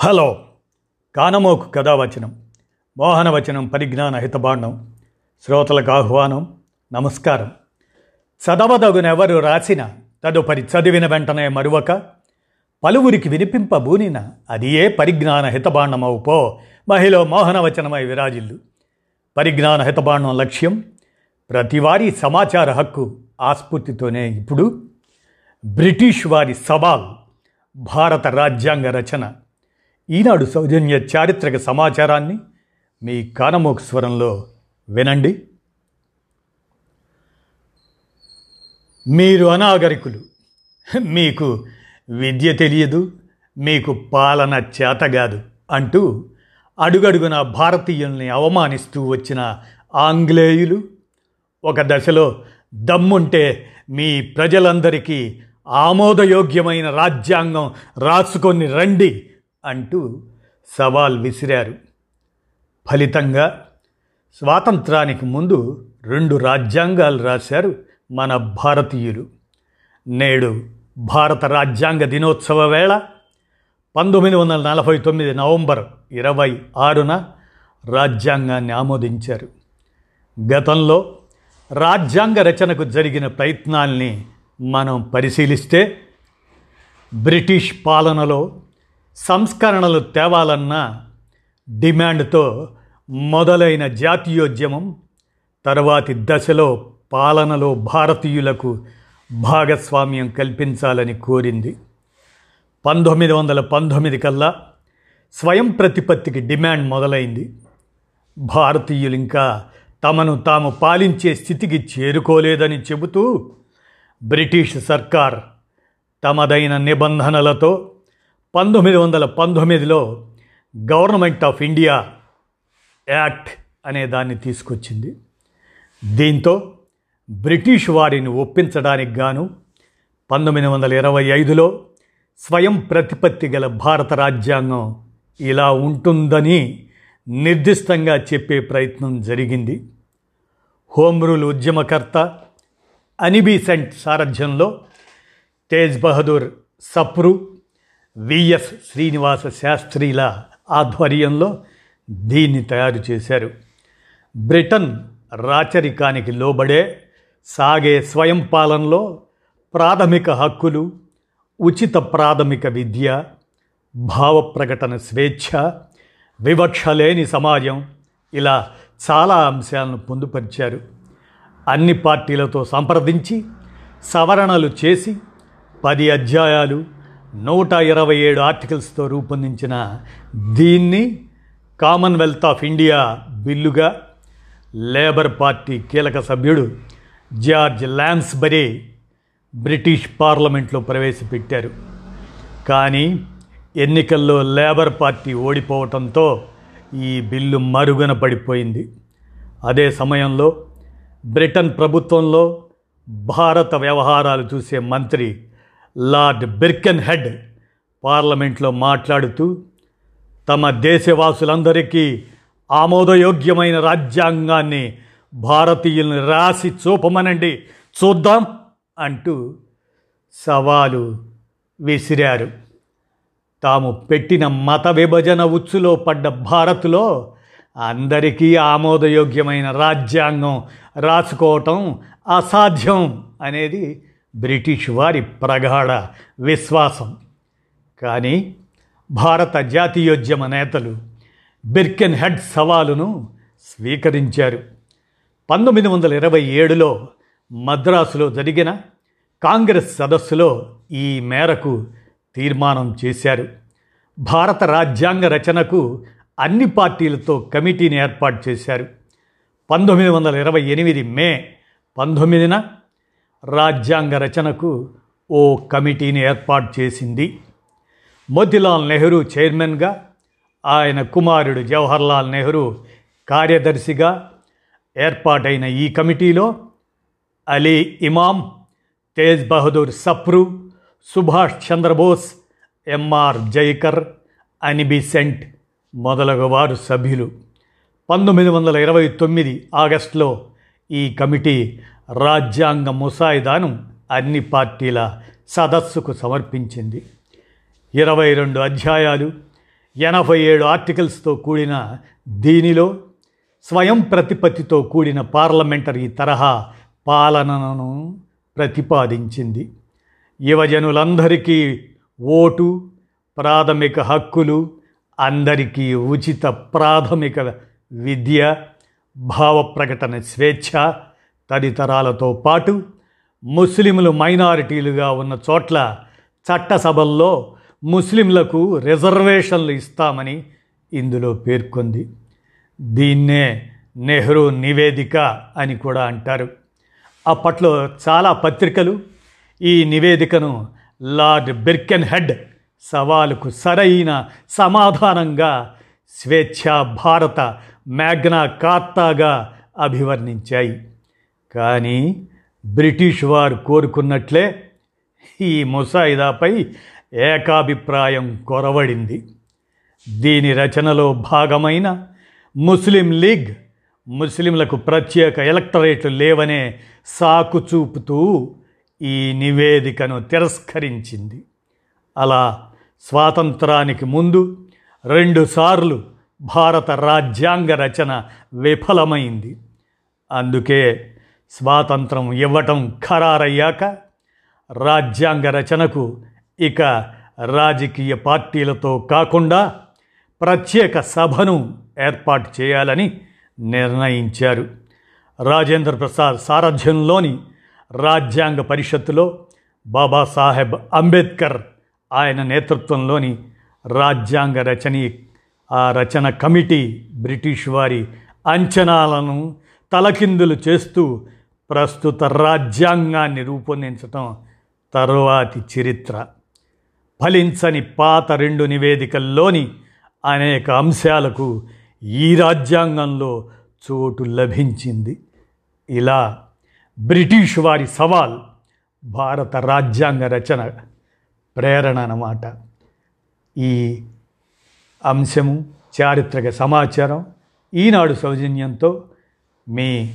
Hello. కానమోకు కథావచనం మోహనవచనం పరిజ్ఞాన హితబాండం శ్రోతలకు ఆహ్వానం నమస్కారం. చదవదగునెవరు రాసిన తదుపరి చదివిన వెంటనే మరువక పలువురికి వినిపింపబూనిన అది ఏ పరిజ్ఞాన హితబాండమవు పో మహిళ మోహనవచనమై విరాజిల్లు. పరిజ్ఞాన హితబాండం లక్ష్యం ప్రతివారీ సమాచార హక్కు ఆస్ఫూర్తితోనే ఇప్పుడు బ్రిటిష్ వారి సవాల్ భారత రాజ్యాంగ రచన. ఈనాడు సౌజన్య చారిత్రక సమాచారాన్ని మీ కానమోక స్వరంలో వినండి. మీరు అనాగరికులు. మీకు విద్య తెలియదు మీకు పాలన చేతగాదు అంటూ అడుగడుగున భారతీయుల్ని అవమానిస్తూ వచ్చిన ఆంగ్లేయులు ఒక దశలో దమ్ముంటే మీ ప్రజలందరికీ ఆమోదయోగ్యమైన రాజ్యాంగం రాసుకొని రండి అంటూ సవాల్ విసిరారు. ఫలితంగా స్వాతంత్రానికి ముందు రెండు రాజ్యాంగాలు రాశారు మన భారతీయులు. నేడు భారత రాజ్యాంగ దినోత్సవ వేళ పంతొమ్మిది వందల నలభై తొమ్మిది నవంబర్ ఇరవై ఆరున రాజ్యాంగాన్ని ఆమోదించారు. గతంలో రాజ్యాంగ రచనకు జరిగిన ప్రయత్నాల్ని మనం పరిశీలిస్తే బ్రిటిష్ పాలనలో సంస్కరణలు తేవాలన్న డిమాండ్తో మొదలైన జాతీయోద్యమం తర్వాతి దశలో పాలనలో భారతీయులకు భాగస్వామ్యం కల్పించాలని కోరింది. పంతొమ్మిది వందల పంతొమ్మిది కల్లా స్వయం ప్రతిపత్తికి డిమాండ్ మొదలైంది. భారతీయులు ఇంకా తమను తాము పాలించే స్థితికి చేరుకోలేదని చెబుతూ బ్రిటిష్ సర్కార్ తమదైన నిబంధనలతో పంతొమ్మిది వందల పంతొమ్మిదిలో గవర్నమెంట్ ఆఫ్ ఇండియా యాక్ట్ అనే దాన్ని తీసుకొచ్చింది. దీంతో బ్రిటిష్ వారిని ఒప్పించడానికి గాను పంతొమ్మిది వందల ఇరవై ఐదులో స్వయం ప్రతిపత్తి గల భారత రాజ్యాంగం ఇలా ఉంటుందని నిర్దిష్టంగా చెప్పే ప్రయత్నం జరిగింది. హోమ్ రూల్ ఉద్యమకర్త అనిబీసెంట్ సారథ్యంలో తేజ్ బహదూర్ సప్రు విఎస్ శ్రీనివాస శాస్త్రిల ఆధ్వర్యంలో దీన్ని తయారు చేశారు. బ్రిటన్ రాచరికానికి లోబడే సాగే స్వయం పాలనలో ప్రాథమిక హక్కులు ఉచిత ప్రాథమిక విద్య భావ ప్రకటన స్వేచ్ఛ వివక్ష లేని సమాజం ఇలా చాలా అంశాలను పొందుపరిచారు. అన్ని పార్టీలతో సంప్రదించి సవరణలు చేసి పది అధ్యాయాలు నూట ఇరవై ఏడు ఆర్టికల్స్తో రూపొందించిన దీన్ని కామన్వెల్త్ ఆఫ్ ఇండియా బిల్లుగా లేబర్ పార్టీ కీలక సభ్యుడు జార్జ్ ల్యాన్స్బరీ బ్రిటిష్ పార్లమెంట్లో ప్రవేశపెట్టారు. కానీ ఎన్నికల్లో లేబర్ పార్టీ ఓడిపోవటంతో ఈ బిల్లు మరుగున పడిపోయింది. అదే సమయంలో బ్రిటన్ ప్రభుత్వంలో భారత వ్యవహారాలు చూసే మంత్రి లార్డ్ బిర్కెన్ హెడ్ పార్లమెంట్లో మాట్లాడుతూ తమ దేశవాసులందరికీ ఆమోదయోగ్యమైన రాజ్యాంగాన్ని భారతీయుల్ని రాసి చూపమనండి చూద్దాం అంటూ సవాలు విసిరారు. తాము పెట్టిన మత విభజన ఉచ్చులో పడ్డ భారత్లో అందరికీ ఆమోదయోగ్యమైన రాజ్యాంగం రాసుకోవటం అసాధ్యం అనేది బ్రిటిష్ వారి ప్రగాఢ విశ్వాసం. కానీ భారత జాతీయోద్యమ నేతలు బిర్కెన్ హెడ్ సవాలును స్వీకరించారు. పంతొమ్మిది వందల ఇరవై ఏడులో మద్రాసులో జరిగిన కాంగ్రెస్ సదస్సులో ఈ మేరకు తీర్మానం చేశారు. భారత రాజ్యాంగ రచనకు అన్ని పార్టీలతో కమిటీని ఏర్పాటు చేశారు. పంతొమ్మిది వందల ఇరవై ఎనిమిది మే పంతొమ్మిదిన రాజ్యాంగ రచనకు ఓ కమిటీని ఏర్పాటు చేసింది. మోతిలాల్ నెహ్రూ చైర్మన్గా ఆయన కుమారుడు జవహర్లాల్ నెహ్రూ కార్యదర్శిగా ఏర్పాటైన ఈ కమిటీలో అలీ ఇమాం తేజ్ బహదూర్ సప్రు సుభాష్ చంద్రబోస్ ఎంఆర్ జైకర్ అనిబిసెంట్ మొదలగువారు సభ్యులు. పంతొమ్మిది వందల ఇరవై తొమ్మిది ఆగస్టులో ఈ కమిటీ రాజ్యాంగ ముసాయిదాను అన్ని పార్టీల సదస్సుకు సమర్పించింది. ఇరవై రెండు అధ్యాయాలు ఎనభై ఏడు ఆర్టికల్స్తో కూడిన దీనిలో స్వయం ప్రతిపత్తితో కూడిన పార్లమెంటరీ తరహా పాలనను ప్రతిపాదించింది. యువజనులందరికీ ఓటు ప్రాథమిక హక్కులు అందరికీ ఉచిత ప్రాథమిక విద్య భావ ప్రకటన స్వేచ్ఛ తదితరాలతో పాటు ముస్లింలు మైనారిటీలుగా ఉన్న చోట్ల చట్టసభల్లో ముస్లింలకు రిజర్వేషన్లు ఇస్తామని ఇందులో పేర్కొంది. దీన్నే నెహ్రూ నివేదిక అని కూడా అంటారు. అప్పట్లో చాలా పత్రికలు ఈ నివేదికను లార్డ్ బిర్కెన్ హెడ్ సవాలుకు సరైన సమాధానంగా స్వేచ్ఛా భారత మ్యాగ్నా కార్తాగా అభివర్ణించాయి. కానీ బ్రిటిష్ వారు కోరుకున్నట్లే ఈ ముసాయిదాపై ఏకాభిప్రాయం కొరవడింది. దీని రచనలో భాగమైన ముస్లిం లీగ్ ముస్లింలకు ప్రత్యేక ఎలక్టరేట్లు లేవనే సాకు చూపుతూ ఈ నివేదికను తిరస్కరించింది. అలా స్వాతంత్రానికి ముందు రెండుసార్లు భారత రాజ్యాంగ రచన విఫలమైంది. అందుకే స్వాతంత్రం ఇవ్వటం ఖరారయ్యాక రాజ్యాంగ రచనకు ఇక రాజకీయ పార్టీలతో కాకుండా ప్రత్యేక సభను ఏర్పాటు చేయాలని నిర్ణయించారు. రాజేంద్ర ప్రసాద్ సారథ్యంలోని రాజ్యాంగ పరిషత్తులో బాబాసాహెబ్ అంబేద్కర్ ఆయన నేతృత్వంలోని రాజ్యాంగ రచని ఆ రచన కమిటీ బ్రిటిష్ వారి అంచనాలను తలకిందులు చేస్తూ ప్రస్తుత రాజ్యాంగాన్ని రూపొందించటం తరువాతి చరిత్ర. ఫలించని పాత రెండు నివేదికల్లోని అనేక అంశాలకు ఈ రాజ్యాంగంలో చోటు లభించింది. ఇలా బ్రిటిష్ వారి సవాల్ భారత రాజ్యాంగ రచన ప్రేరణ అన్నమాట. ఈ అంశము చారిత్రక సమాచారం. ఈనాడు సౌజన్యంతో మీ